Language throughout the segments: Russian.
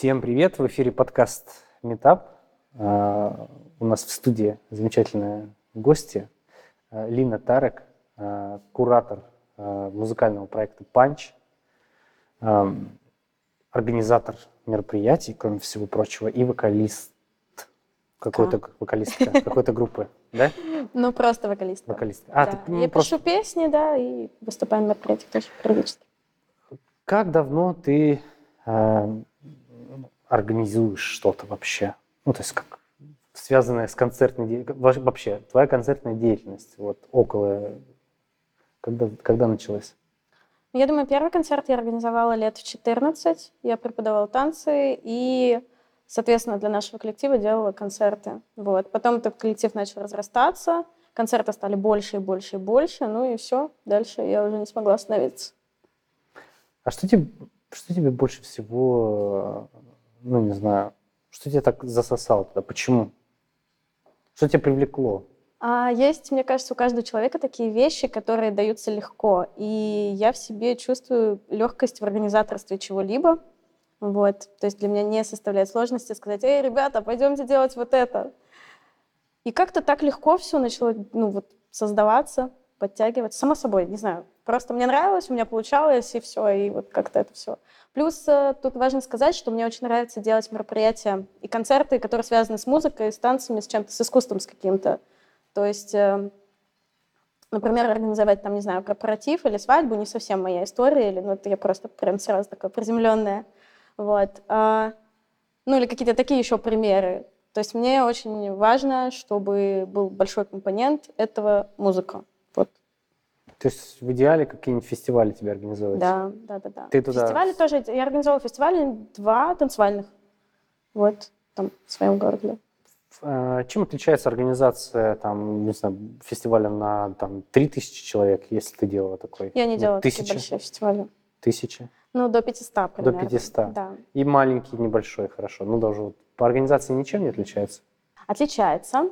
Всем привет! В эфире подкаст Метап. Uh, у нас в студии замечательные гости. Uh, Лина Тарек, uh, куратор музыкального проекта «Панч», um, организатор мероприятий, кроме всего прочего, и вокалист какой-то вокалистка какой-то группы, да? Ну, просто вокалистка. Вокалистка. А, да. ты, ну, Я просто... пишу песни, да, и выступаю на мероприятиях тоже периодически. Как давно ты э, организуешь что-то вообще? Ну, то есть как связанное с концертной деятельностью, вообще твоя концертная деятельность, вот около, когда, когда началась? Я думаю, первый концерт я организовала лет в 14. Я преподавала танцы и, соответственно, для нашего коллектива делала концерты. Вот. Потом этот коллектив начал разрастаться, концерты стали больше и больше и больше, ну и все, дальше я уже не смогла остановиться. А что тебе, что тебе больше всего, ну не знаю, что тебя так засосало туда? Почему? Что тебя привлекло? А есть, мне кажется, у каждого человека такие вещи, которые даются легко. И я в себе чувствую легкость в организаторстве чего-либо. Вот. То есть для меня не составляет сложности сказать, эй, ребята, пойдемте делать вот это. И как-то так легко все начало ну, вот, создаваться, подтягиваться. Само собой, не знаю. Просто мне нравилось, у меня получалось, и все, и вот как-то это все. Плюс э, тут важно сказать, что мне очень нравится делать мероприятия и концерты, которые связаны с музыкой, с танцами, с чем-то, с искусством, с каким-то. То есть, э, например, организовать там, не знаю, корпоратив или свадьбу не совсем моя история, или, ну, это я просто прям сразу такая приземленная. Вот. А, ну, или какие-то такие еще примеры. То есть мне очень важно, чтобы был большой компонент этого музыка. То есть в идеале какие-нибудь фестивали тебе организовывать? Да, да, да, да. Ты туда... Фестивали тоже. Я организовала фестивали два танцевальных. Вот, там, в своем городе. Э, чем отличается организация там, не знаю, фестиваля на там, 3000 человек, если ты делала такой? Я не ну, делала тысячи? такие большие фестивали. Тысячи? Ну, до 500 примерно. До 500? Да. И маленький, небольшой, хорошо. Ну, даже вот по организации ничем не отличается? Отличается.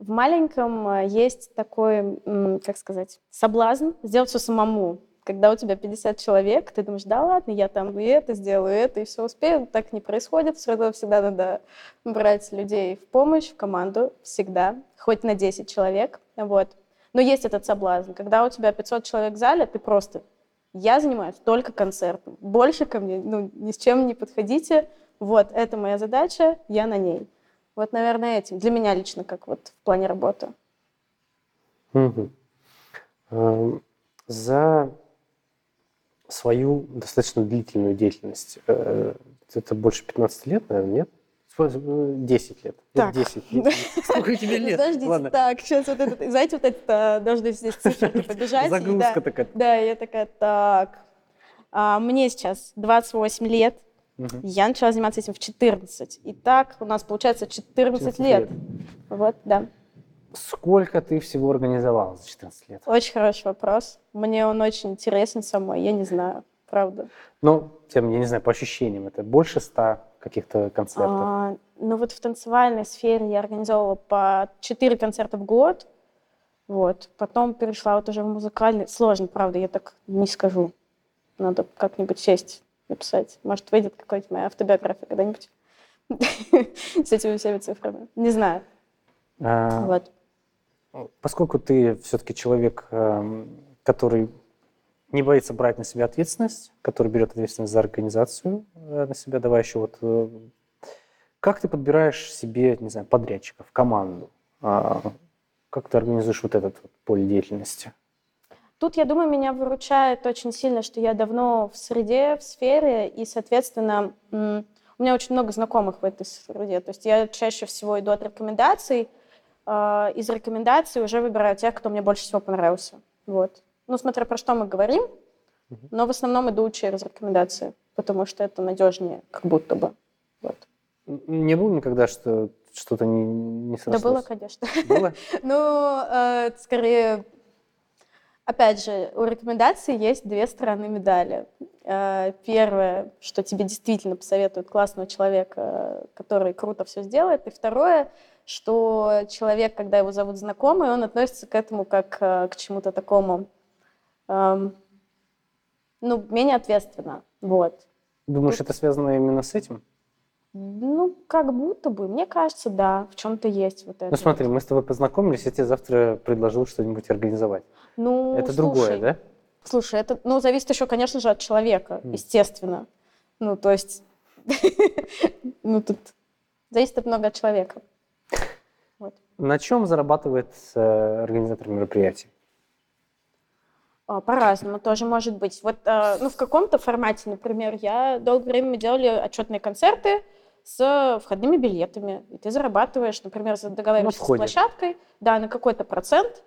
В маленьком э, есть такой, как сказать, соблазн сделать все самому когда у тебя 50 человек, ты думаешь, да ладно, я там и это сделаю, и это, и все успею. Так не происходит. Все равно всегда надо брать людей в помощь, в команду, всегда, хоть на 10 человек. Вот. Но есть этот соблазн. Когда у тебя 500 человек в зале, ты просто... Я занимаюсь только концертом. Больше ко мне ну, ни с чем не подходите. Вот, это моя задача, я на ней. Вот, наверное, этим. Для меня лично, как вот в плане работы. Угу. За свою достаточно длительную деятельность. Э, это больше 15 лет, наверное, нет? 10 лет. Так. 10 лет. Сколько тебе лет? Подождите, Ладно. так, сейчас вот это, знаете, вот это должны здесь цифры побежать. Загрузка да, такая. Да, я такая, так, а, мне сейчас 28 лет, угу. я начала заниматься этим в 14. И так у нас получается 14, 14 лет. лет. Вот, да. Сколько ты всего организовала за 14 лет? Очень хороший вопрос. Мне он очень интересен самой, я не знаю, правда. Ну, тем, я не знаю, по ощущениям, это больше ста каких-то концертов? А, ну вот в танцевальной сфере я организовывала по 4 концерта в год. Вот. Потом перешла вот уже в музыкальный. Сложно, правда, я так не скажу. Надо как-нибудь сесть, написать. Может, выйдет какая-нибудь моя автобиография когда-нибудь с этими всеми цифрами. Не знаю. А, вот. Поскольку ты все-таки человек, эм, который не боится брать на себя ответственность, который берет ответственность за организацию э, на себя, давай еще вот... Э, как ты подбираешь себе, не знаю, подрядчиков, команду? А, как ты организуешь вот этот вот поле деятельности? Тут, я думаю, меня выручает очень сильно, что я давно в среде, в сфере, и, соответственно, у меня очень много знакомых в этой среде. То есть я чаще всего иду от рекомендаций, э, из рекомендаций уже выбираю тех, кто мне больше всего понравился. Вот. Ну, смотря про что мы говорим, но в основном иду через рекомендации, потому что это надежнее, как будто бы. Вот. Не было никогда, что что-то не, не срослось? Да было, конечно. Было? ну, э, скорее, опять же, у рекомендаций есть две стороны медали. Э, первое, что тебе действительно посоветуют классного человека, который круто все сделает. И второе, что человек, когда его зовут знакомый, он относится к этому как э, к чему-то такому, эм, ну, менее ответственно. Вот. Думаешь, Тут- это связано именно с этим? Ну, как будто бы. Мне кажется, да, в чем-то есть вот это. Ну смотри, мы с тобой познакомились, я тебе завтра предложил что-нибудь организовать. Ну, это слушай, другое, да? Слушай, это, ну, зависит еще, конечно же, от человека, М. естественно. Ну, то есть, ну, тут зависит от много от человека. На чем зарабатывает э, организатор мероприятий? А, По-разному тоже может быть. Вот, а, ну, в каком-то формате, например, я долгое время мы делали отчетные концерты с входными билетами. И ты зарабатываешь, например, договариваешься с площадкой, да, на какой-то процент,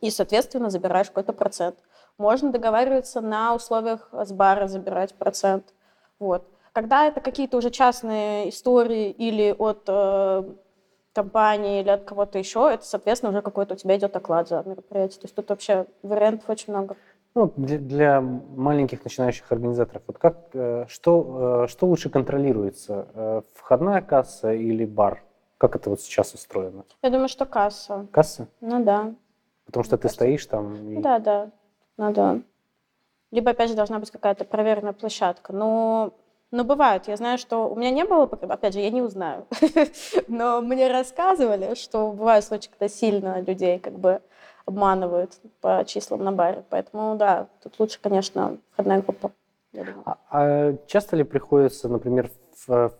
и, соответственно, забираешь какой-то процент. Можно договариваться на условиях с бара забирать процент. Вот. Когда это какие-то уже частные истории или от э, компании, или от кого-то еще, это, соответственно, уже какой-то у тебя идет оклад за мероприятие. То есть тут вообще вариантов очень много. Ну, для, для маленьких начинающих организаторов, вот как, э, что, э, что лучше контролируется, э, входная касса или бар? Как это вот сейчас устроено? Я думаю, что касса. Касса? Ну да. Потому что ты кажется. стоишь там и... Да, да. Надо. Либо, опять же, должна быть какая-то проверенная площадка. Но, но бывает. Я знаю, что у меня не было, опять же, я не узнаю. Но мне рассказывали, что бывают случаи, когда сильно людей как бы обманывают по числам на баре. Поэтому, да, тут лучше, конечно, входная группа. А, а часто ли приходится, например,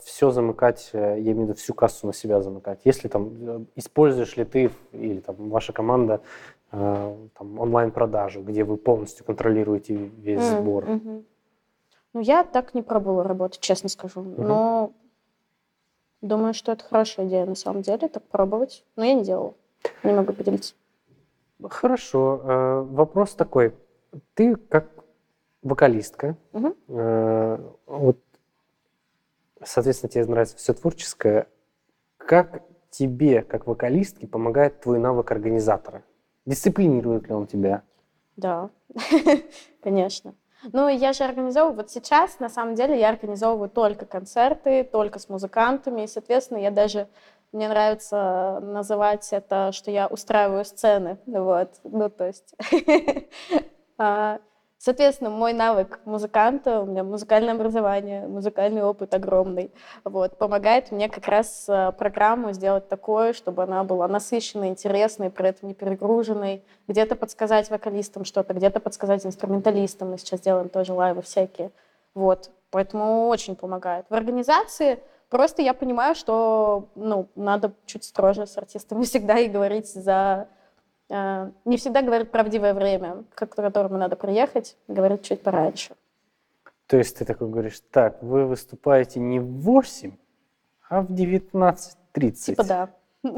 все замыкать, э, я имею в виду всю кассу на себя замыкать? Если там э, используешь ли ты или там ваша команда там, онлайн-продажу, где вы полностью контролируете весь М, сбор? Ну, я так не пробовала работать, честно скажу. Но думаю, что это хорошая идея на самом деле, так пробовать. Но я не делала. Не могу поделиться. Хорошо. э, Вопрос такой. Ты как вокалистка, э, вот, соответственно, тебе нравится все творческое. Как тебе, как вокалистке, помогает твой навык организатора? Дисциплинирует ли он тебя? Да, конечно. Ну, я же организовываю, вот сейчас, на самом деле, я организовываю только концерты, только с музыкантами, и, соответственно, я даже, мне нравится называть это, что я устраиваю сцены, вот, ну, то есть, а, соответственно, мой навык музыканта, у меня музыкальное образование, музыкальный опыт огромный, вот, помогает мне как раз а, программу сделать такое, чтобы она была насыщенной, интересной, при этом не перегруженной, где-то подсказать вокалистам что-то, где-то подсказать инструменталистам. Мы сейчас делаем тоже лайвы всякие. Вот. Поэтому очень помогает. В организации просто я понимаю, что ну, надо чуть строже с артистами всегда и говорить за... э, не всегда говорить правдивое время, к которому надо приехать, говорить чуть пораньше. То есть ты такой говоришь, так, вы выступаете не в 8, а в 19.30. Типа да.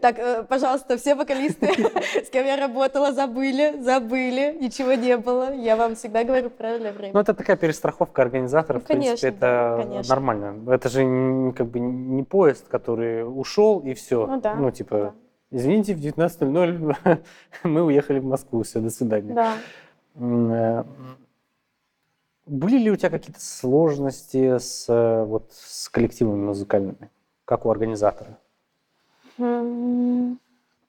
Так, э, пожалуйста, все вокалисты, с кем я работала, забыли, забыли, ничего не было. Я вам всегда говорю правильное Ну, время. это такая перестраховка организаторов. Ну, в принципе, конечно, это конечно. нормально. Это же как бы не поезд, который ушел и все. Ну да, Ну, типа, да. Извините, в 19.00 мы уехали в Москву, все, до свидания. Да. Э, Были ли у тебя какие-то сложности с, э, вот, с коллективами музыкальными, как у организатора? М,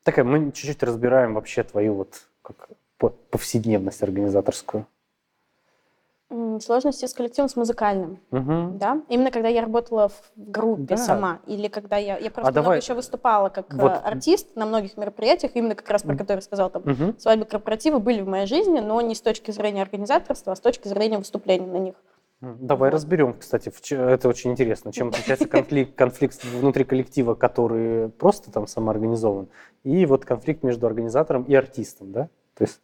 Такая, мы чуть-чуть разбираем вообще твою вот как по- повседневность организаторскую. Сложности с коллективом, с музыкальным, Мгм. да? Именно когда я работала в группе Да. сама, или когда я... Я просто много давай- еще выступала как э, Вот. артист на многих мероприятиях, именно как раз про которые сказал, там, Мгм. свадьбы корпоративы были в моей жизни, но не с точки зрения организаторства, а с точки зрения выступления на них. Давай Вот. разберем, кстати, это очень интересно, чем отличается конфликт, конфликт внутри коллектива, который просто там самоорганизован, и вот конфликт между организатором и артистом, да? То есть.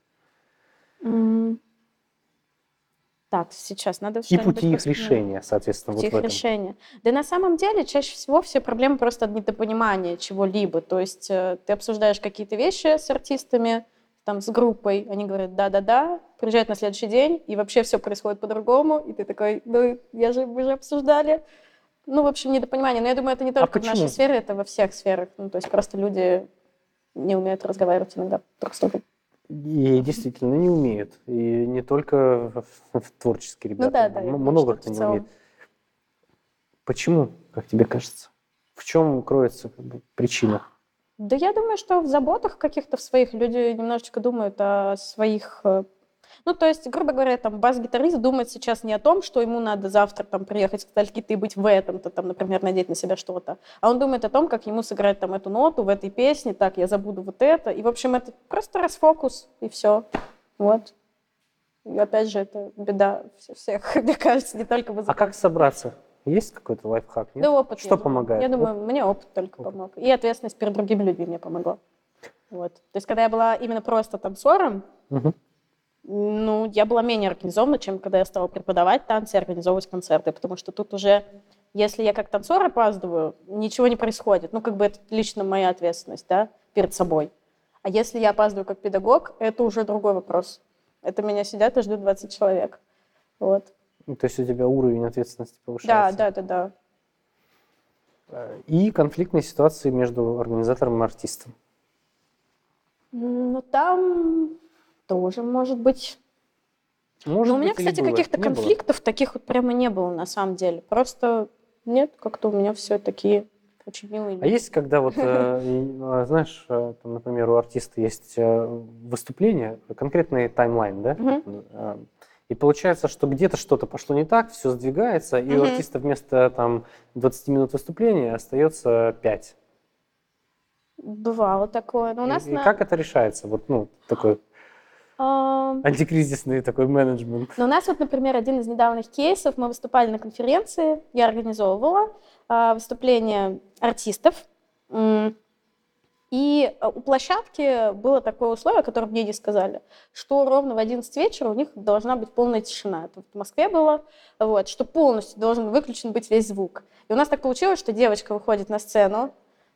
Так, сейчас надо и пути их решения, соответственно, Пути вот в этом. решения. Да на самом деле чаще всего все проблемы просто от недопонимания чего-либо. То есть э, ты обсуждаешь какие-то вещи с артистами, там, с группой, они говорят «да-да-да», приезжают на следующий день, и вообще все происходит по-другому, и ты такой «ну, я же, мы же обсуждали». Ну, в общем, недопонимание. Но я думаю, это не только в А почему? нашей сфере, это во всех сферах. Ну, то есть просто люди не умеют разговаривать иногда друг с другом. И действительно не умеют. И не только творческие ребята. Ну да, да. много кто не умеет. Почему, как тебе кажется? В чем кроется как бы, причина? Да я думаю, что в заботах каких-то в своих люди немножечко думают о своих... Ну, то есть, грубо говоря, там бас-гитарист думает сейчас не о том, что ему надо завтра там приехать к стальки-то и быть в этом-то, там, например, надеть на себя что-то, а он думает о том, как ему сыграть там эту ноту в этой песне, так, я забуду вот это, и, в общем, это просто расфокус, и все. Вот. И опять же, это беда всех, мне кажется, не только А как собраться? Есть какой-то лайфхак? Нет? Да опыт. Что я помогает? Я думаю, мне опыт только Опыт. помог. И ответственность перед другими людьми мне помогла. Вот. То есть, когда я была именно просто танцором, Мгм. Ну, я была менее организована, чем когда я стала преподавать танцы и организовывать концерты, потому что тут уже, если я как танцор опаздываю, ничего не происходит. Ну, как бы это лично моя ответственность, да, перед собой. А если я опаздываю как педагог, это уже другой вопрос. Это меня сидят и ждут 20 человек. Вот. Ну, То есть у тебя уровень ответственности Да, повышается. да, да, да. Э, И конфликтные ситуации между организатором и артистом. Ну, там тоже может быть. Может Но у меня, быть, кстати, каких-то Не было? конфликтов таких вот прямо не было на самом деле. Просто нет, как-то у меня все такие очень милые А есть, когда вот, э, э, знаешь, э, там, например, у артиста есть э, выступление, конкретный таймлайн, да? И получается, что где-то что-то пошло не так, все сдвигается, и у артиста вместо там 20 минут выступления остается 5. Бывало такое. Но у нас и, на- и как это решается? Вот, ну, такой А, антикризисный такой менеджмент. Но у нас вот, например, один из недавних кейсов, мы выступали на конференции, я организовывала а, выступление артистов, и а, у площадки было такое условие, о котором мне не сказали, что ровно в 11 вечера у них должна быть полная тишина. Это в Москве было, вот, что полностью должен выключен быть весь звук. И у нас так получилось, что девочка выходит на сцену,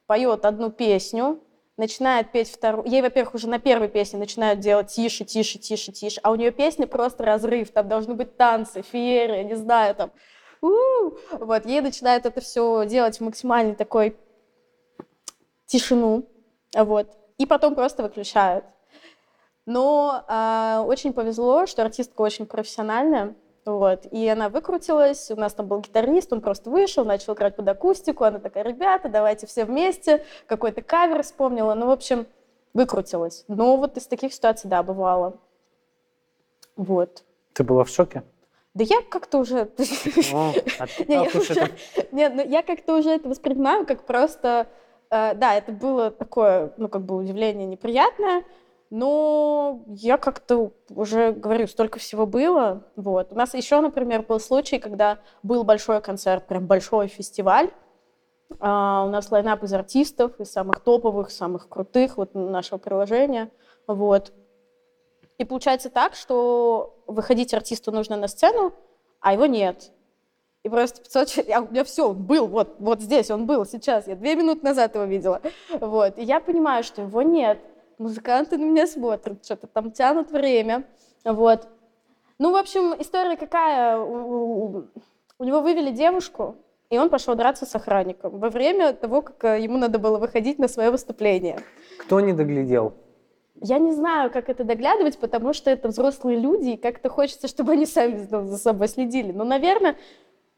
поет одну песню, начинает петь вторую. Ей, во-первых, уже на первой песне начинают делать тише, тише, тише, тише. А у нее песня просто разрыв. Там должны быть танцы, феерия, не знаю, там. у Вот, ей начинают это все делать в максимальной такой тишину. Вот. И потом просто выключают. Но а, очень повезло, что артистка очень профессиональная. Вот. И она выкрутилась. У нас там был гитарист, он просто вышел, начал играть под акустику. Она такая, ребята, давайте все вместе. Какой-то кавер вспомнила. Ну, в общем, выкрутилась. Но вот из таких ситуаций, да, бывало. Вот. Ты была в шоке? Да я как-то уже... А- Нет, ну я как-то уже это воспринимаю как просто... э, да, это было такое, ну, как бы удивление неприятное, но я как-то уже говорю, столько всего было. Вот. У нас еще, например, был случай, когда был большой концерт, прям большой фестиваль. А, у нас лайнап из артистов, из самых топовых, самых крутых вот нашего приложения. Вот. И получается так, что выходить артисту нужно на сцену, а его нет. И просто 500 человек, а у меня все, он был, вот, вот здесь он был, сейчас, я две минуты назад его видела. Вот. И я понимаю, что его нет. Музыканты на меня смотрят, что-то там тянут время. Вот. Ну, в общем, история какая? У, него вывели девушку, и он пошел драться с охранником во время того, как э, ему надо было выходить на свое выступление. Кто не доглядел? Я не знаю, как это доглядывать, потому что это взрослые люди, и как-то хочется, чтобы они сами за за собой следили. Но, наверное,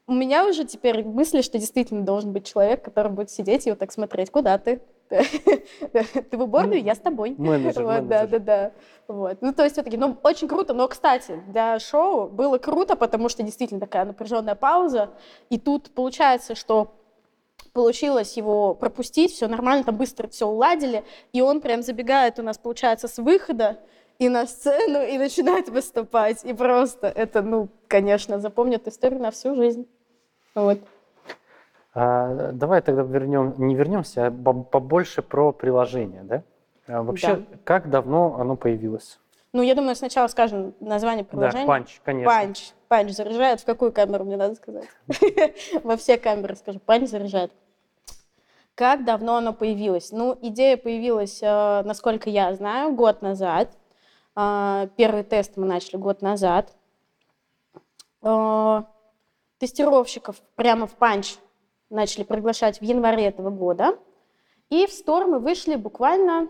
у меня уже теперь мысли, что действительно должен быть человек, который будет сидеть и вот так смотреть, куда ты? Ты в уборную, я с тобой. Менеджер, Вот, да, да, да. Вот. Ну, то есть все-таки, ну, очень круто. Но, кстати, для шоу было круто, потому что действительно такая напряженная пауза. И тут получается, что получилось его пропустить, все нормально, там быстро все уладили, и он прям забегает у нас, получается, с выхода и на сцену, и начинает выступать. И просто это, ну, конечно, запомнит историю на всю жизнь. Вот. А, давай тогда вернем, не вернемся, а по- побольше про приложение, да? А вообще, Да. как давно оно появилось? Ну, я думаю, сначала скажем название приложения. Да, панч, конечно. Панч. Панч заряжает. В какую камеру мне надо сказать? Во все камеры скажу. Панч заряжает. Как давно оно появилось? Ну, идея появилась, э, насколько я знаю, год назад. Э, Первый тест мы начали год назад. Тестировщиков прямо в панч начали приглашать в январе этого года. И в мы вышли буквально,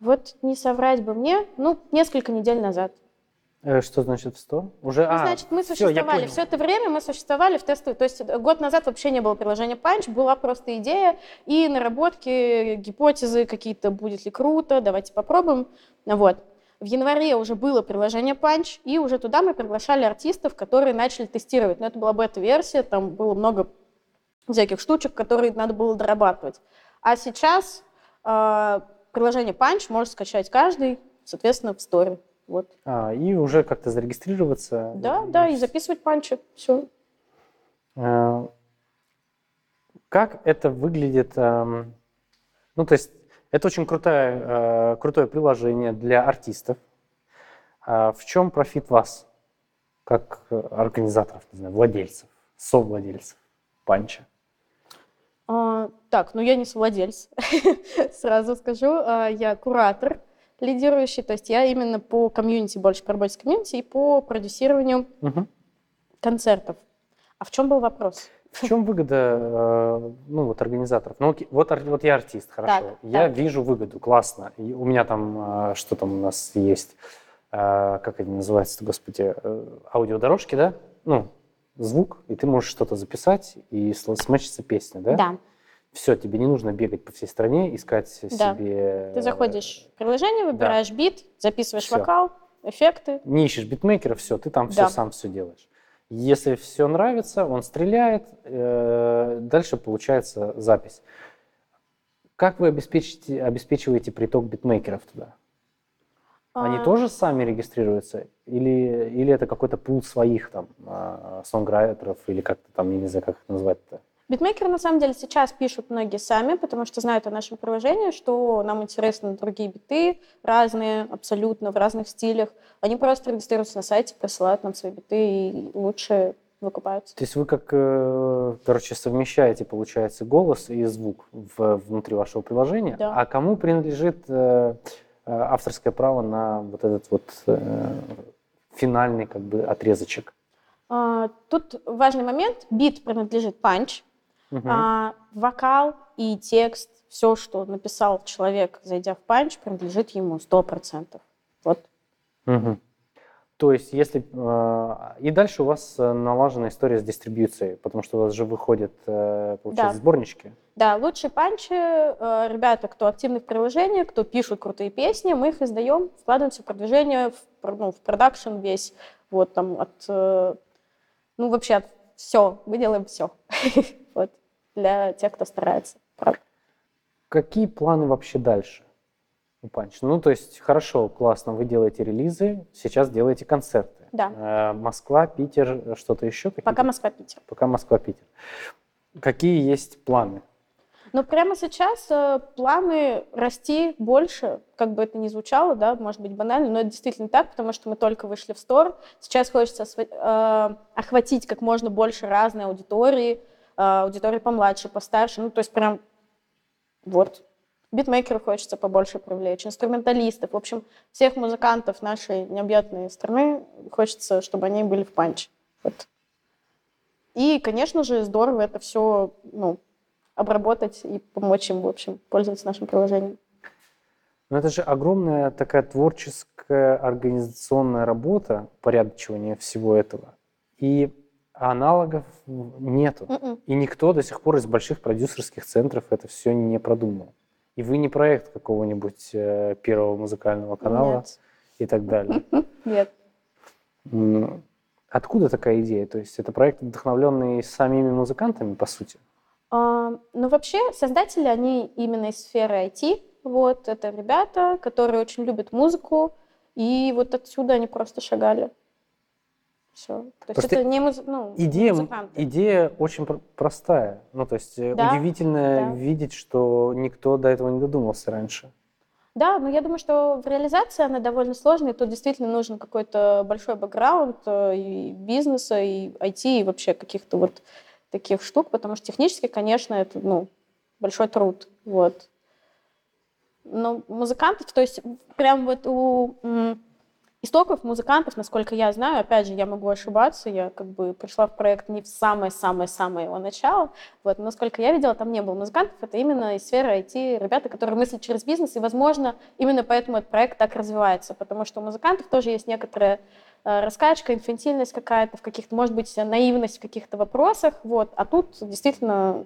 вот не соврать бы мне, ну, несколько недель назад. Э, Что значит в 100? Уже, Ну, а, значит, мы существовали. понял. Все это время мы существовали в тестовой. То есть э, год назад вообще не было приложения Punch, была просто идея и наработки, гипотезы какие-то, будет ли круто, давайте попробуем. Вот. В январе уже было приложение Punch, и уже туда мы приглашали артистов, которые начали тестировать. Но это была бета-версия, там было много всяких штучек, которые надо было дорабатывать. А сейчас э, приложение Punch может скачать каждый, соответственно, в сторе. Вот. А, и уже как-то зарегистрироваться. Да, да, и записывать панчи. Все. А, как это выглядит? Эм, ну, то есть это очень крутое, э, крутое приложение для артистов. А в чем профит вас, как организаторов, не знаю, владельцев, совладельцев панча? А, так, ну я не совладелец, сразу скажу. А, я куратор лидирующий, то есть я именно по комьюнити, больше по работе с комьюнити и по продюсированию угу. концертов. А в чем был вопрос? В чем выгода э, ну, вот, организаторов? Ну, вот, вот я артист, хорошо. Так, я так. вижу выгоду, классно. И у меня там, э, что там у нас есть, э, как это называется, господи, аудиодорожки, да? Ну, звук, и ты можешь что-то записать, и смачится песня, да? Да. Все, тебе не нужно бегать по всей стране, искать да. себе... Ты заходишь в приложение, выбираешь да. бит, записываешь все. вокал, эффекты. Не ищешь битмейкера, все, ты там да. все сам все делаешь. Если все нравится, он стреляет, э, дальше получается запись. Как вы обеспечите, обеспечиваете приток битмейкеров туда? Они а... тоже сами регистрируются? Или, или это какой-то пул своих там а, сонграйтеров, или как-то там, я не знаю, как это назвать-то? Битмейкеры на самом деле сейчас пишут многие сами, потому что знают о нашем приложении, что нам интересны другие биты, разные абсолютно, в разных стилях. Они просто регистрируются на сайте, присылают нам свои биты и лучше выкупаются. То есть вы как, э, короче, совмещаете, получается, голос и звук в, внутри вашего приложения. Да. А кому принадлежит э, авторское право на вот этот вот финальный как бы отрезочек? А, тут важный момент. Бит принадлежит панч, Угу. А, вокал и текст, все, что написал человек, зайдя в панч, принадлежит ему 100%. Вот. Угу. То есть, если... Э, и дальше у вас э, налажена история с дистрибьюцией, потому что у вас же выходят, э, получается, да. сборнички. Да, лучшие панчи, ребята, кто активны в приложении, кто пишут крутые песни, мы их издаем, вкладываемся в продвижение, в, ну, в продакшн весь, вот там от... Ну, вообще, от все, мы делаем все. вот для тех, кто старается. Правда. Какие планы вообще дальше Панч? Ну, то есть, хорошо, классно, вы делаете релизы, сейчас делаете концерты. Да. Э, Москва, Питер, что-то еще? Пока Москва-Питер. Пока Москва-Питер. Какие есть планы? Но прямо сейчас э, планы расти больше, как бы это ни звучало, да, может быть банально, но это действительно так, потому что мы только вышли в стор. Сейчас хочется э, охватить как можно больше разной аудитории, а, аудитории помладше, постарше. Ну, то есть прям вот битмейкеров хочется побольше привлечь, инструменталистов. В общем, всех музыкантов нашей необъятной страны хочется, чтобы они были в панче. Вот. И, конечно же, здорово это все ну, обработать и помочь им, в общем, пользоваться нашим приложением. Но это же огромная такая творческая организационная работа, порядочивание всего этого. И аналогов нету. Mm-mm. М-м. И никто до сих пор из больших продюсерских центров это все не продумал. И вы не проект какого-нибудь э, первого музыкального канала Нет. и так далее. Нет. Откуда такая идея? То есть это проект, вдохновленный самими музыкантами, по сути? А, ну, вообще, создатели, они именно из сферы IT. Вот, это ребята, которые очень любят музыку, и вот отсюда они просто шагали. Все. То есть это не муз... ну, идея, музыканты. Идея очень простая. Ну, то есть э, да, удивительно да. видеть, что никто до этого не додумался раньше. Да, но я думаю, что в реализации она довольно сложная, и тут действительно нужен какой-то большой бэкграунд э, и бизнеса, и IT, и вообще каких-то вот таких штук, потому что технически, конечно, это, ну, большой труд, вот. Но музыкантов, то есть прям вот у Истоков музыкантов, насколько я знаю, опять же, я могу ошибаться, я как бы пришла в проект не в самое-самое-самое его начало, вот, но насколько я видела, там не было музыкантов, это именно из сферы IT, ребята, которые мыслят через бизнес, и, возможно, именно поэтому этот проект так развивается, потому что у музыкантов тоже есть некоторая э, раскачка, инфантильность какая-то в каких-то, может быть, наивность в каких-то вопросах, вот, а тут действительно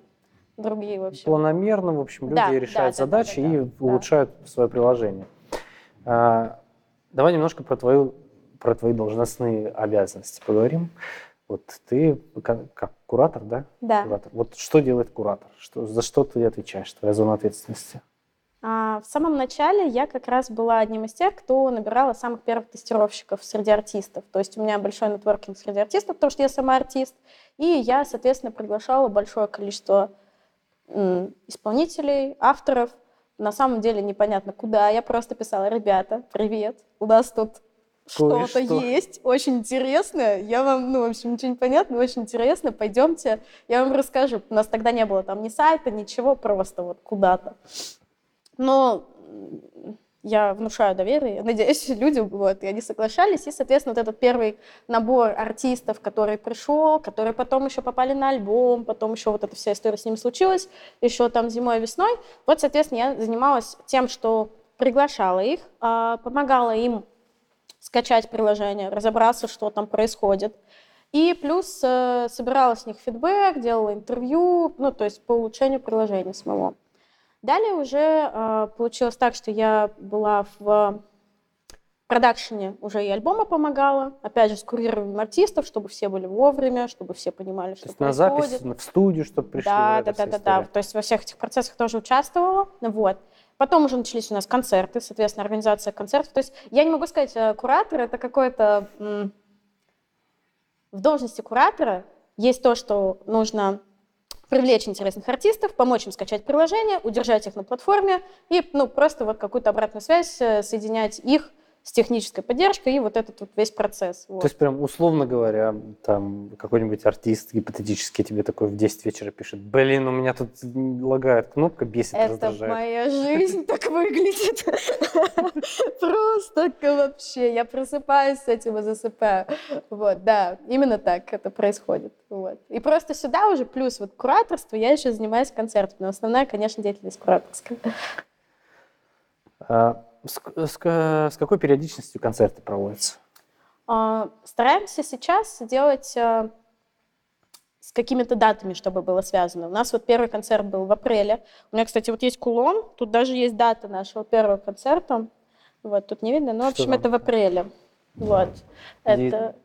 другие вообще. Планомерно, в общем, люди да, решают да, задачи да, да, да, и да. улучшают свое приложение. Давай немножко про, твою, про твои должностные обязанности поговорим. Вот ты как, куратор, да? Да. Куратор. Вот что делает куратор? Что, за что ты отвечаешь? Твоя зона ответственности? А, в самом начале я как раз была одним из тех, кто набирала самых первых тестировщиков среди артистов. То есть у меня большой нетворкинг среди артистов, потому что я сама артист. И я, соответственно, приглашала большое количество исполнителей, авторов. На самом деле непонятно куда. Я просто писала, ребята, привет, у нас тут что-то что. есть, очень интересное. Я вам, ну, в общем, ничего не понятно, очень интересно. Пойдемте, я вам расскажу. У нас тогда не было там ни сайта, ничего, просто вот куда-то. Но я внушаю доверие, надеюсь, люди, вот, и они соглашались, и, соответственно, вот этот первый набор артистов, который пришел, которые потом еще попали на альбом, потом еще вот эта вся история с ними случилась, еще там зимой и весной, вот, соответственно, я занималась тем, что приглашала их, а, помогала им скачать приложение, разобраться, что там происходит, и плюс э, собирала с них фидбэк, делала интервью, ну, то есть по улучшению приложения самого. Далее уже э, получилось так, что я была в продакшене уже и альбома помогала, опять же, с курированием артистов, чтобы все были вовремя, чтобы все понимали, что То есть происходит. на запись, в студию, чтобы пришли. Да, да, да, да, да. То есть во всех этих процессах тоже участвовала. Вот. Потом уже начались у нас концерты, соответственно, организация концертов. То есть я не могу сказать, э, куратор это какой-то... В должности куратора есть то, что нужно привлечь интересных артистов, помочь им скачать приложение, удержать их на платформе и ну, просто вот какую-то обратную связь э, соединять их с технической поддержкой и вот этот вот весь процесс. Вот. То есть прям условно говоря, там какой-нибудь артист гипотетически тебе такой в 10 вечера пишет, блин, у меня тут лагает кнопка, бесит, Это раздражает. моя жизнь так выглядит. Просто вообще. Я просыпаюсь с этим и засыпаю. Вот, да, именно так это происходит. Вот. И просто сюда уже плюс вот кураторство, я еще занимаюсь концертами. Но основная, конечно, деятельность кураторская. С, с, с какой периодичностью концерты проводятся? А, стараемся сейчас делать а, с какими-то датами, чтобы было связано. У нас вот первый концерт был в апреле. У меня, кстати, вот есть кулон, тут даже есть дата нашего первого концерта. Вот, тут не видно, но, в общем, Что это в апреле. Вот. Это...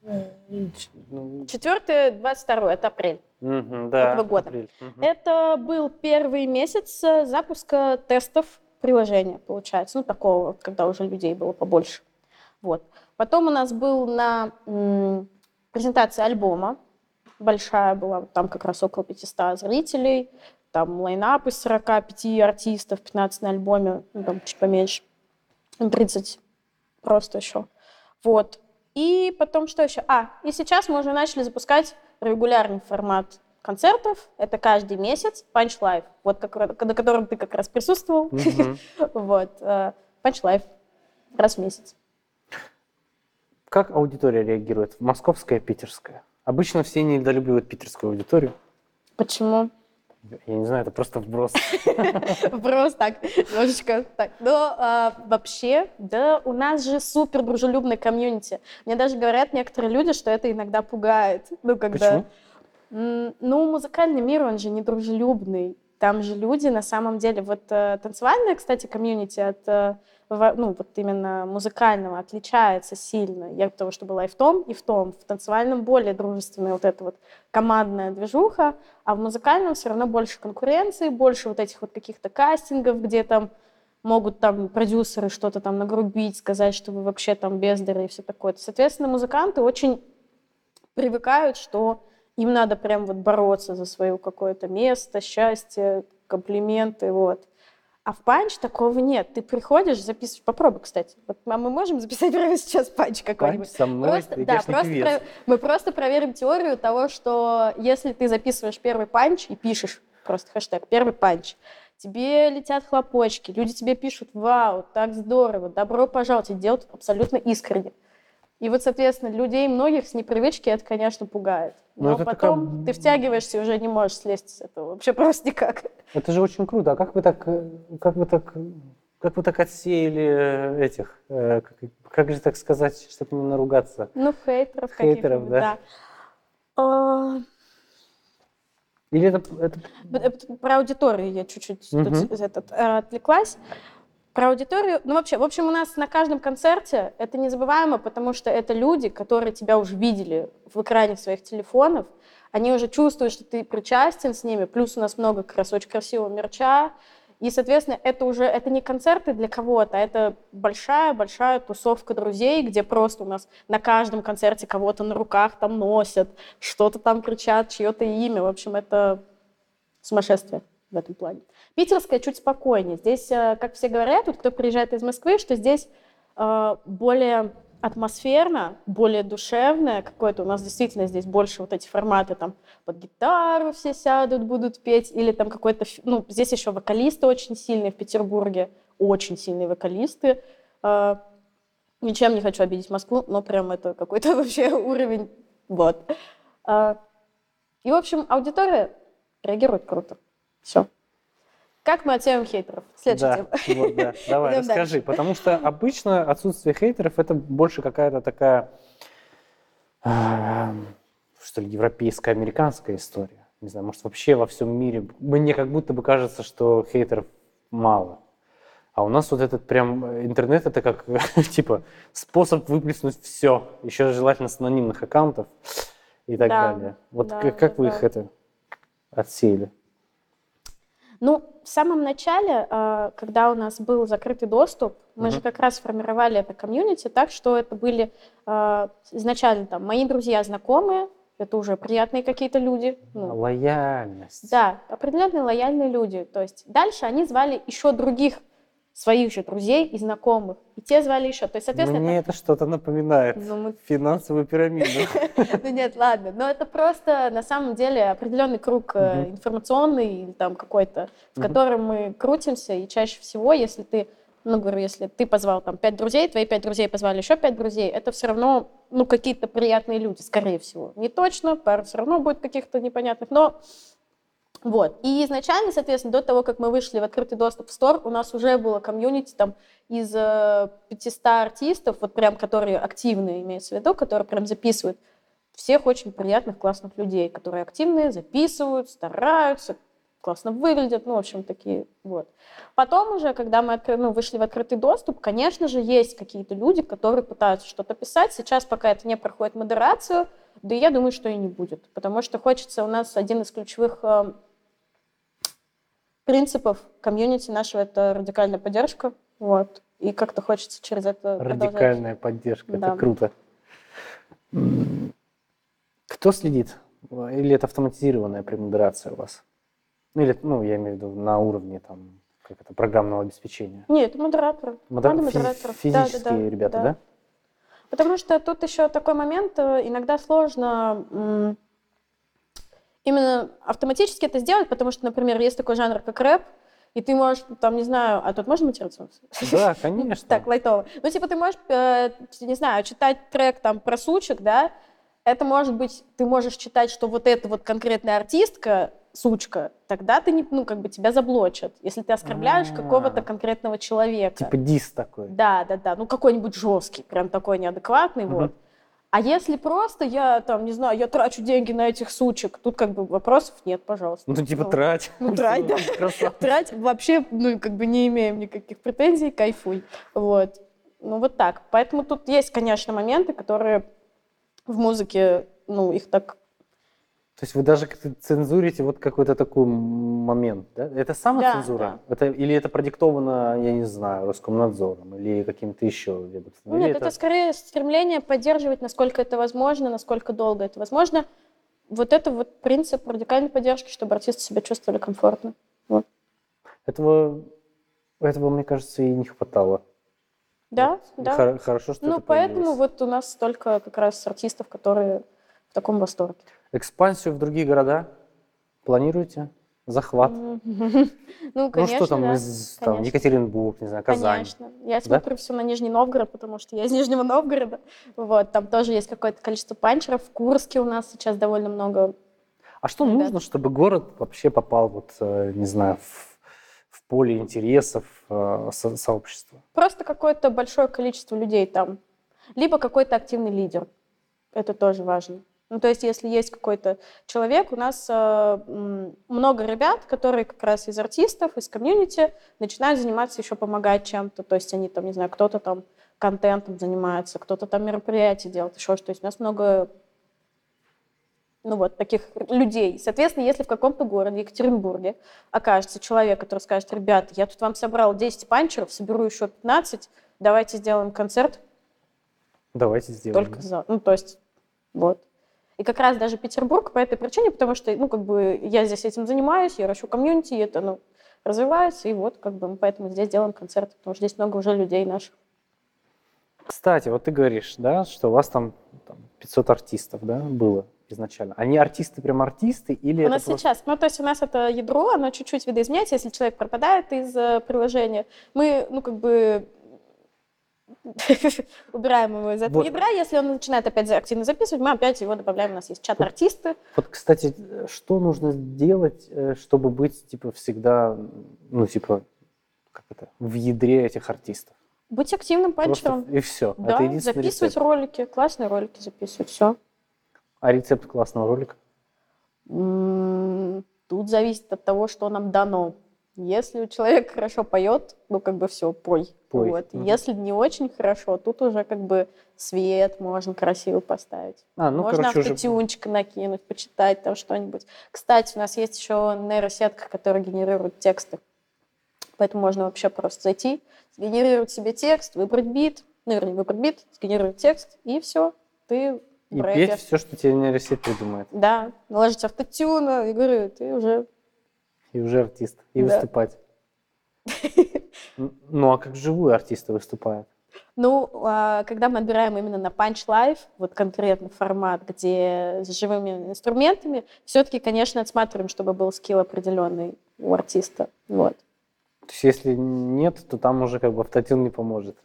Ну, Четвертое, двадцать второе, это апрель. Угу, да, этого года. Угу. Это был первый месяц э, запуска тестов приложения, получается, ну, такого, когда уже людей было побольше. Вот. Потом у нас был на презентации альбома, большая была, там как раз около 500 зрителей, там лайнап из 45 артистов, 15 на альбоме, ну, там чуть поменьше, 30 просто еще. Вот. И потом что еще? А, и сейчас мы уже начали запускать регулярный формат концертов. Это каждый месяц Punch Live, вот как, на котором ты как раз присутствовал. вот. Э, Punch Live раз в месяц. Как аудитория реагирует? Московская, питерская? Обычно все недолюбливают питерскую аудиторию. Почему? Я не знаю, это просто вброс. Вброс, так, немножечко так. Но а, вообще, да, у нас же супер дружелюбный комьюнити. Мне даже говорят некоторые люди, что это иногда пугает. Ну, когда... Почему? Ну, музыкальный мир, он же не дружелюбный. Там же люди на самом деле... Вот э, танцевальная, кстати, комьюнити от э, ну, вот именно музыкального отличается сильно. Я того, что была и в том, и в том. В танцевальном более дружественная вот эта вот командная движуха, а в музыкальном все равно больше конкуренции, больше вот этих вот каких-то кастингов, где там могут там продюсеры что-то там нагрубить, сказать, что вы вообще там бездари и все такое. Соответственно, музыканты очень привыкают, что им надо прям вот бороться за свое какое-то место, счастье, комплименты, вот. А в панч такого нет. Ты приходишь, записываешь. Попробуй, кстати. Вот, а мы можем записать прямо сейчас панч какой-нибудь? Панч со мной, просто, да, просто про, мы просто проверим теорию того, что если ты записываешь первый панч и пишешь просто хэштег «первый панч», тебе летят хлопочки, люди тебе пишут «Вау, так здорово, добро пожаловать», и делают абсолютно искренне. И вот, соответственно, людей многих с непривычки это, конечно, пугает. Ну, Но, Но потом такая... ты втягиваешься и уже не можешь слезть с этого. Вообще просто никак. Это же очень круто. А как вы так, как вы так, как вы так отсеяли этих, э, как, как же так сказать, чтобы не наругаться? Ну, хейтеров. Хейтеров, да. да. А... Или это, это... Про аудиторию я чуть-чуть угу. этот, э, отвлеклась. Про аудиторию, ну вообще, в общем, у нас на каждом концерте это незабываемо, потому что это люди, которые тебя уже видели в экране своих телефонов, они уже чувствуют, что ты причастен с ними, плюс у нас много как раз очень красивого мерча, и, соответственно, это уже это не концерты для кого-то, а это большая-большая тусовка друзей, где просто у нас на каждом концерте кого-то на руках там носят, что-то там кричат, чье-то имя. В общем, это сумасшествие в этом плане. Питерская чуть спокойнее. Здесь, э, как все говорят, вот кто приезжает из Москвы, что здесь э, более атмосферно, более душевное какое-то. У нас действительно здесь больше вот эти форматы, там, под гитару все сядут, будут петь, или там какой-то... Ну, здесь еще вокалисты очень сильные в Петербурге, очень сильные вокалисты. Э, ничем не хочу обидеть Москву, но прям это какой-то вообще уровень. Вот. И, в общем, аудитория реагирует круто. Все. Как мы оценим хейтеров? Следующая да, тема. Вот, да. Давай, расскажи. Дальше. Потому что обычно отсутствие хейтеров это больше какая-то такая, э, что ли, европейская, американская история. Не знаю, может, вообще во всем мире. Мне как будто бы кажется, что хейтеров мало. А у нас вот этот прям интернет это как типа способ выплеснуть все, еще желательно с анонимных аккаунтов и так да, далее. Вот да, как, как да, вы да. их это отсеяли? Ну, в самом начале, а, когда у нас был закрытый доступ, мы uh-huh. же как раз формировали это комьюнити так, что это были а, изначально там мои друзья, знакомые, это уже приятные какие-то люди. Ну, Лояльность. Да, определенные лояльные люди. То есть дальше они звали еще других своих же друзей и знакомых. И те звали еще. То есть, соответственно... Мне это, это что-то напоминает. Ну, мы... Финансовую пирамиду. Ну нет, ладно. Но это просто на самом деле определенный круг э, информационный или там какой-то, в котором мы крутимся. И чаще всего, если ты ну, говорю, если ты позвал там пять друзей, твои пять друзей позвали еще пять друзей, это все равно, ну, какие-то приятные люди, скорее всего. Не точно, пару все равно будет каких-то непонятных, но вот. И изначально, соответственно, до того, как мы вышли в открытый доступ в Store, у нас уже было комьюнити там из э, 500 артистов, вот прям, которые активные, имеется в виду, которые прям записывают всех очень приятных, классных людей, которые активные, записывают, стараются, классно выглядят, ну, в общем, такие, вот. Потом уже, когда мы откры, ну, вышли в открытый доступ, конечно же, есть какие-то люди, которые пытаются что-то писать. Сейчас пока это не проходит модерацию, да я думаю, что и не будет, потому что хочется, у нас один из ключевых э, принципов комьюнити нашего это радикальная поддержка. Вот. И как-то хочется через это Радикальная поддержка, да. это круто. Кто следит? Или это автоматизированная премодерация у вас? Ну, или, ну, я имею в виду на уровне там, как это, программного обеспечения. Нет, это модераторы. Модер... модераторов. Физические да, да, да, ребята, да? да? Потому что тут еще такой момент, э, иногда сложно именно автоматически это сделать, потому что, например, есть такой жанр, как рэп, и ты можешь, там, не знаю, а тут можно материться? Да, конечно. Так, лайтово. Ну, типа, ты можешь, э, не знаю, читать трек там про сучек, да, это может быть, ты можешь читать, что вот эта вот конкретная артистка, сучка, тогда ты не, ну, как бы тебя заблочат, если ты оскорбляешь А-а-а. какого-то конкретного человека. Типа дис такой. Да, да, да, ну какой-нибудь жесткий, прям такой неадекватный, угу. вот. А если просто я, там, не знаю, я трачу деньги на этих сучек, тут как бы вопросов нет, пожалуйста. Ну, типа, трать. Ну, трать, да. Трать вообще, ну, как бы не имеем никаких претензий, кайфуй. Вот. Ну, вот так. Поэтому тут есть, конечно, моменты, которые в музыке, ну, их так то есть вы даже цензурите вот какой-то такой момент, да? Это самоцензура? Да, да. Это, или это продиктовано, я не знаю, Роскомнадзором или каким-то еще ведомством? Нет, это... это скорее стремление поддерживать, насколько это возможно, насколько долго это возможно. Вот это вот принцип радикальной поддержки, чтобы артисты себя чувствовали комфортно. Вот. Этого, этого, мне кажется, и не хватало. Да, вот. да. Хор- хорошо, что Ну, это поэтому вот у нас столько как раз артистов, которые в таком восторге. Экспансию в другие города планируете? Захват? Ну, конечно, Ну, что там из там, Екатеринбург, не знаю, Казань? Конечно. Я смотрю все на Нижний Новгород, потому что я из Нижнего Новгорода. Вот, там тоже есть какое-то количество панчеров. В Курске у нас сейчас довольно много. А что ребят. нужно, чтобы город вообще попал, вот, э, не знаю, в, в поле интересов э, со, сообщества? Просто какое-то большое количество людей там. Либо какой-то активный лидер. Это тоже важно. Ну, то есть, если есть какой-то человек, у нас э, много ребят, которые как раз из артистов, из комьюнити начинают заниматься еще помогать чем-то. То есть они там, не знаю, кто-то там контентом занимается, кто-то там мероприятия делает, еще что. То есть у нас много ну вот, таких людей. Соответственно, если в каком-то городе, Екатеринбурге, окажется человек, который скажет, ребята, я тут вам собрал 10 панчеров, соберу еще 15, давайте сделаем концерт. Давайте сделаем. Только за. Ну, то есть, вот. И как раз даже Петербург по этой причине, потому что, ну, как бы я здесь этим занимаюсь, я ращу комьюнити, это, ну, развивается, и вот, как бы, мы поэтому здесь делаем концерты, потому что здесь много уже людей наших. Кстати, вот ты говоришь, да, что у вас там, там 500 артистов, да, было изначально. Они артисты, прям артисты или У нас просто... сейчас, ну то есть у нас это ядро, оно чуть-чуть видоизменяется, если человек пропадает из э, приложения. Мы, ну как бы убираем его из этого вот. ядра. Если он начинает опять активно записывать, мы опять его добавляем. У нас есть чат артисты. Вот, кстати, что нужно сделать, э, чтобы быть типа всегда, ну типа, как это, в ядре этих артистов? Быть активным панчером. И все. Да, это записывать рецепт. ролики, классные ролики записывать, все. А рецепт классного ролика? Тут зависит от того, что нам дано. Если у человека хорошо поет, ну как бы все, пой. пой. Вот. Угу. Если не очень хорошо, тут уже как бы свет можно красиво поставить. А, ну, можно короче, автотюнчик уже... накинуть, почитать там что-нибудь. Кстати, у нас есть еще нейросетка, которая генерирует тексты. Поэтому можно вообще просто зайти, сгенерировать себе текст, выбрать бит, ну, вернее, выбрать бит, сгенерировать текст, и все, ты и петь все, что тебе нейросеть придумает. Да, наложить автотюн, и говорю, ты уже... И уже артист, и да. выступать. Ну, а как живые артисты выступают? Ну, а, когда мы отбираем именно на Punch Live, вот конкретно формат, где с живыми инструментами, все-таки, конечно, отсматриваем, чтобы был скилл определенный у артиста. Вот. То есть, если нет, то там уже как бы автотюн не поможет.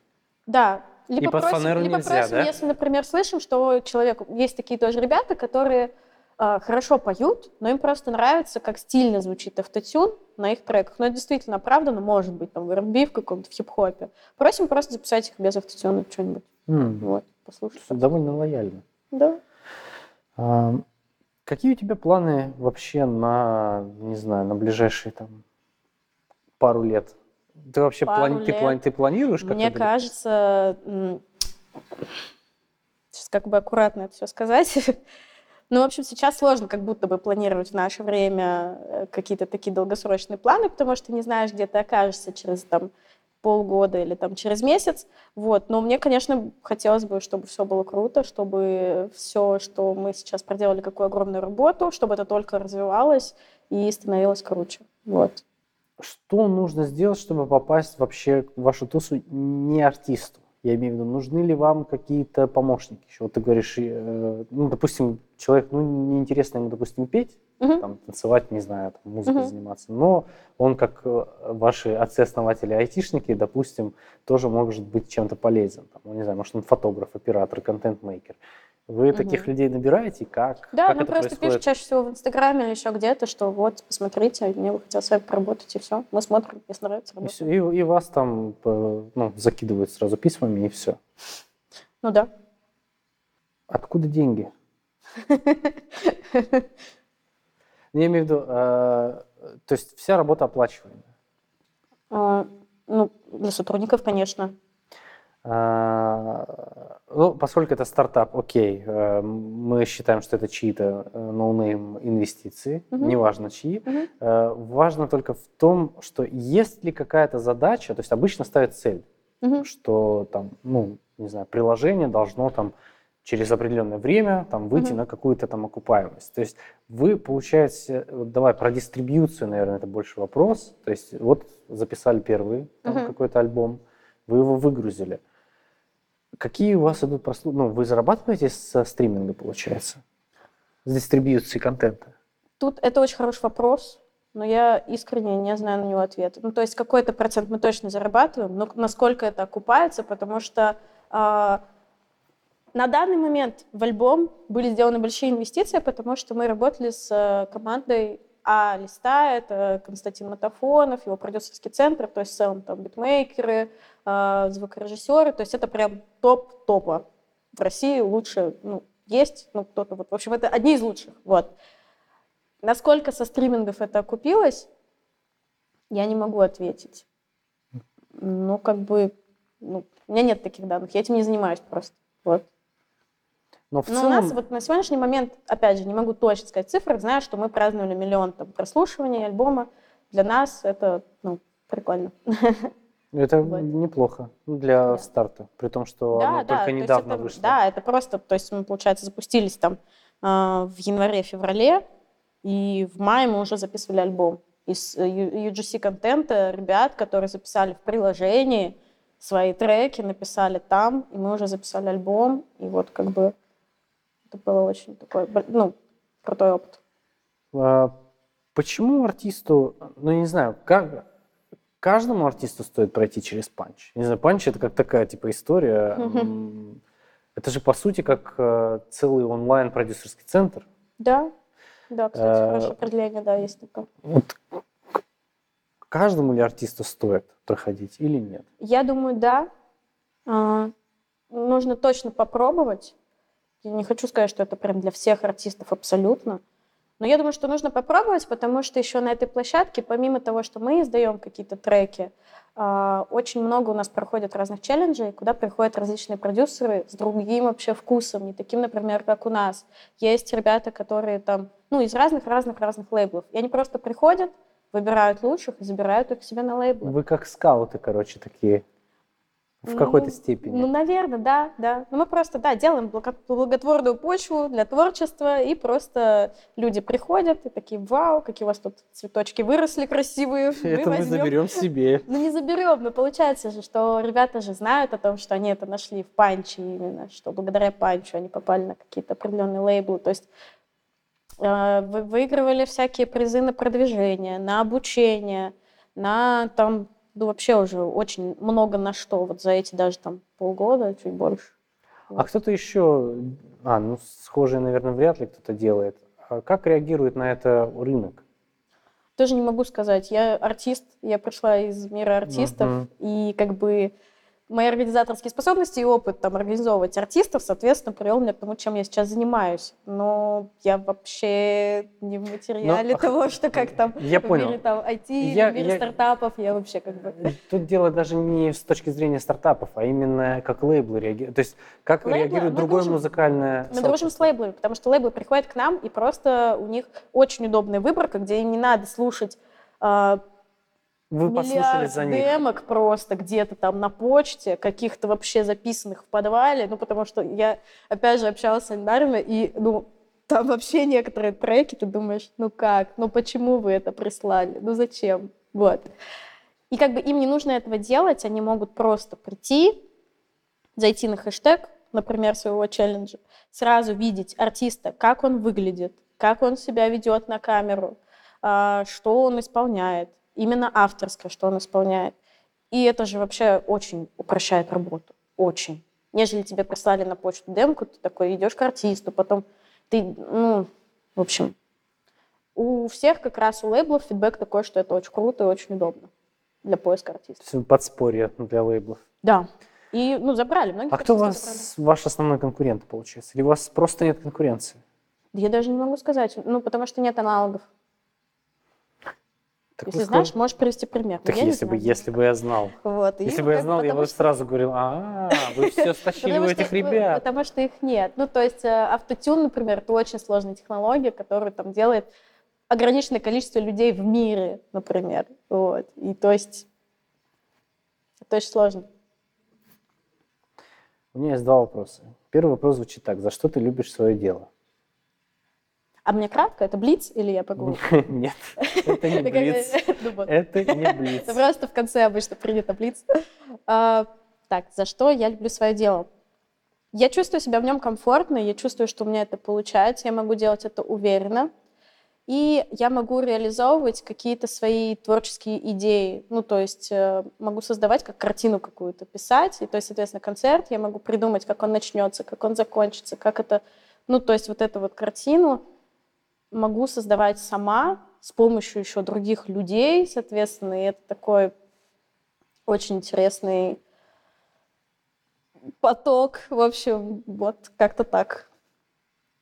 Да, либо и просим, фанеру либо нельзя, просим, да? если, например, слышим, что человек... Есть такие тоже ребята, которые хорошо поют, но им просто нравится, как стильно звучит автотюн на их треках. Но это действительно оправданно, может быть, там, в R&B, в каком-то, в хип-хопе. Просим просто записать их без автотюна что-нибудь. Mm. Вот, послушать. Довольно лояльно. Да. А, какие у тебя планы вообще на, не знаю, на ближайшие там пару лет? Ты вообще плани- ты, плани- ты планируешь? Как Мне кажется, сейчас как бы аккуратно это все сказать. Ну, в общем, сейчас сложно как будто бы планировать в наше время э, какие-то такие долгосрочные планы, потому что не знаешь, где ты окажешься через там полгода или там через месяц. Вот. Но мне, конечно, хотелось бы, чтобы все было круто, чтобы все, что мы сейчас проделали, какую огромную работу, чтобы это только развивалось и становилось круче. Вот. Что нужно сделать, чтобы попасть вообще в вашу тусу не артисту? Я имею в виду, нужны ли вам какие-то помощники? Еще вот ты говоришь, э, ну, допустим, человек, ну, неинтересно ему, допустим, петь, uh-huh. там, танцевать, не знаю, там, музыкой uh-huh. заниматься, но он, как э, ваши отцы-основатели айтишники, допустим, тоже может быть чем-то полезен. Там, ну, не знаю, может, он фотограф, оператор, контент-мейкер. Вы угу. таких людей набираете? Как? Да, как ну просто происходит? пишут чаще всего в Инстаграме или еще где-то, что вот, посмотрите, мне бы хотелось с вами поработать, и все. Мы смотрим, если нравится, работаем. И, и, и вас там ну, закидывают сразу письмами, и все. Ну да. Откуда деньги? Я имею в виду, э, то есть вся работа оплачиваемая? А, ну, для сотрудников, конечно. А, ну, поскольку это стартап, окей, э, мы считаем, что это чьи-то э, no name инвестиции, угу. неважно чьи. Угу. Важно только в том, что есть ли какая-то задача, то есть обычно ставят цель, угу. что там, ну, не знаю, приложение должно там через определенное время там выйти угу. на какую-то там окупаемость. То есть вы получаете, вот давай про дистрибьюцию, наверное, это больше вопрос. То есть вот записали первый там, угу. какой-то альбом, вы его выгрузили. Какие у вас идут прослушки? Ну, вы зарабатываете со стриминга, получается? С дистрибьюцией контента? Тут это очень хороший вопрос, но я искренне не знаю на него ответа. Ну, то есть какой-то процент мы точно зарабатываем, но насколько это окупается, потому что э, на данный момент в альбом были сделаны большие инвестиции, потому что мы работали с э, командой а листа — это Константин Матафонов, его продюсерский центр, то есть в целом там битмейкеры, э, звукорежиссеры, то есть это прям топ топа. В России лучше, ну, есть, ну, кто-то вот, в общем, это одни из лучших, вот. Насколько со стримингов это окупилось, я не могу ответить. Ну, как бы, ну, у меня нет таких данных, я этим не занимаюсь просто, вот. Но в Но целом... у нас вот на сегодняшний момент, опять же, не могу точно сказать цифры, знаю, что мы праздновали миллион там, прослушиваний альбома. Для нас это ну, прикольно. Это Вот. неплохо ну, для Да. старта, при том, что Да, оно да, только недавно это- вышло. Да, это просто, то есть мы, получается, запустились там а, в январе-феврале, и в мае мы уже записывали альбом. Из э, UGC-контента ребят, которые записали в приложении свои треки, написали там, и мы уже записали альбом, и вот как бы это было очень такой, ну, крутой опыт. А, Почему артисту, ну, я не знаю, как, каждому артисту стоит пройти через панч? Не знаю, панч это как такая, типа, история. Это же, по сути, как э, целый онлайн-продюсерский центр. Да, да, кстати, Э, хорошее определение, да, есть такое. Вот каждому ли артисту стоит проходить или нет? Я думаю, да. А, Нужно точно попробовать. Не хочу сказать, что это прям для всех артистов абсолютно. Но я думаю, что нужно попробовать, потому что еще на этой площадке, помимо того, что мы издаем какие-то треки, а, очень много у нас проходит разных челленджей, куда приходят различные продюсеры с другим вообще вкусом, не таким, например, как у нас. Есть ребята, которые там, ну, из разных-разных-разных лейблов. И они просто приходят, выбирают лучших и забирают их себе на лейблы. Вы как скауты, короче, такие, в Ну, какой-то степени. Ну, наверное, да, да. Ну, мы просто, да, делаем благо- благотворную почву для творчества, и просто люди приходят и такие, вау, какие у вас тут цветочки выросли красивые. это мы возьмем». заберем себе. Ну, не заберем, но получается же, что ребята же знают о том, что они это нашли в панче именно, что благодаря панчу они попали на какие-то определенные лейблы. То есть э, вы- выигрывали всякие призы на продвижение, на обучение, на там, ну, вообще уже очень много на что, вот за эти даже там полгода, чуть больше. А кто-то еще, а, ну, схожие, наверное, вряд ли кто-то делает. А как реагирует на это рынок? Тоже не могу сказать. Я артист, я пришла из мира артистов, Мгм. и как бы мои организаторские способности и опыт там организовывать артистов, соответственно, привел меня к тому, чем я сейчас занимаюсь. Но я вообще не в материале а того, что как там Я в понял. мире там IT, Я- в мире я- стартапов, я вообще как бы... Тут дело даже не с точки зрения стартапов, а именно как лейблы реагируют. То есть как Лейблы? реагирует другое дружим. музыкальное Мы дружим с сообщество? лейблами, потому что лейблы приходят к нам, и просто у них очень удобная выборка, где им не надо слушать а, Вы послушали за них. демок просто где-то там на почте, каких-то вообще записанных в подвале, ну, потому что я, опять же, общалась с Эльдарами, и, ну, там вообще некоторые треки, ты думаешь, ну как, ну почему вы это прислали, ну зачем, вот. И как бы им не нужно этого делать, они могут просто прийти, зайти на хэштег, например, своего челленджа, сразу видеть артиста, как он выглядит, как он себя ведет на камеру, а, что он исполняет, именно авторское, что он исполняет. И это же вообще очень упрощает работу, очень. Нежели тебе прислали на почту демку, ты такой идешь к артисту, потом ты, ну, в общем, у всех как раз у лейблов фидбэк такой, что это очень круто и очень удобно для поиска артиста. То есть Подспорье для лейблов. Да. И, ну, забрали. Многих А кто у артистов забрали. вас ваш основной конкурент, получается? Или у вас просто нет конкуренции? Я даже не могу сказать, ну, потому что нет аналогов. Так Если знаешь, можешь привести пример. Так если бы, если бы я знал. Вот. Если бы я знал, я бы сразу говорил, а, вы все стащили у этих ребят. Потому что их нет. Ну, то есть э, автотюн, например, это очень сложная технология, которую там делает ограниченное количество людей в мире, например. Вот. И то есть это очень сложно. У меня есть два вопроса. Первый вопрос звучит так. За что ты любишь свое дело? А мне кратко, это блиц или я погуглю? Нет, это не блиц. Это не блиц. Просто в конце обычно принято блиц. А, Так, за что я люблю свое дело? Я чувствую себя в нем комфортно, я чувствую, что у меня это получается, я могу делать это уверенно, и я могу реализовывать какие-то свои творческие идеи. Ну, то есть э, могу создавать как картину какую-то, писать, и то есть, соответственно, концерт, я могу придумать, как он начнется, как он закончится, как это... Ну, то есть вот эту вот картину могу создавать сама с помощью еще других людей, соответственно, и это такой очень интересный поток, в общем, вот как-то так.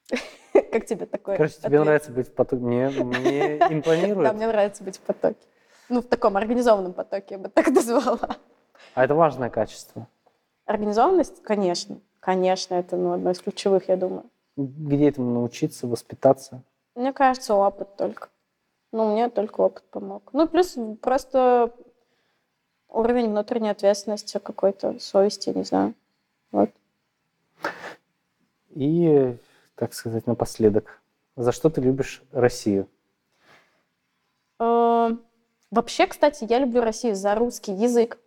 Как тебе такое? Короче, тебе нравится быть в потоке? Мне, мне импонирует. Да, мне нравится быть в потоке. Ну, в таком организованном потоке, я бы так назвала. А это важное качество. Организованность, конечно. Конечно, это ну, одно из ключевых, я думаю. Где этому научиться, воспитаться? Мне кажется, опыт только. Ну, мне только опыт помог. Ну, плюс просто уровень внутренней ответственности, какой-то совести, не знаю. Вот. И, так сказать, напоследок, за что ты любишь Россию? Э, Вообще, кстати, я люблю Россию за русский язык.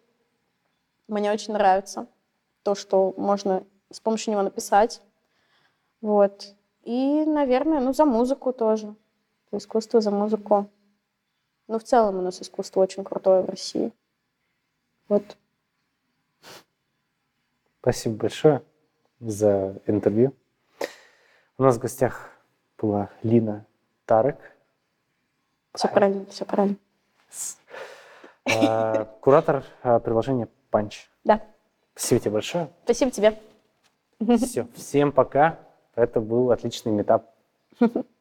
Мне очень нравится то, что можно с помощью него написать. Вот. И, наверное, ну, за музыку тоже. Искусство, за музыку. Ну, в целом у нас искусство очень крутое в России. Вот. Спасибо большое за интервью. У нас в гостях была Лина Тарек. Все правильно, все правильно. Э, Куратор э, приложения Punch. Да. Спасибо тебе большое. Спасибо тебе. Все. Всем пока. Это был отличный метап.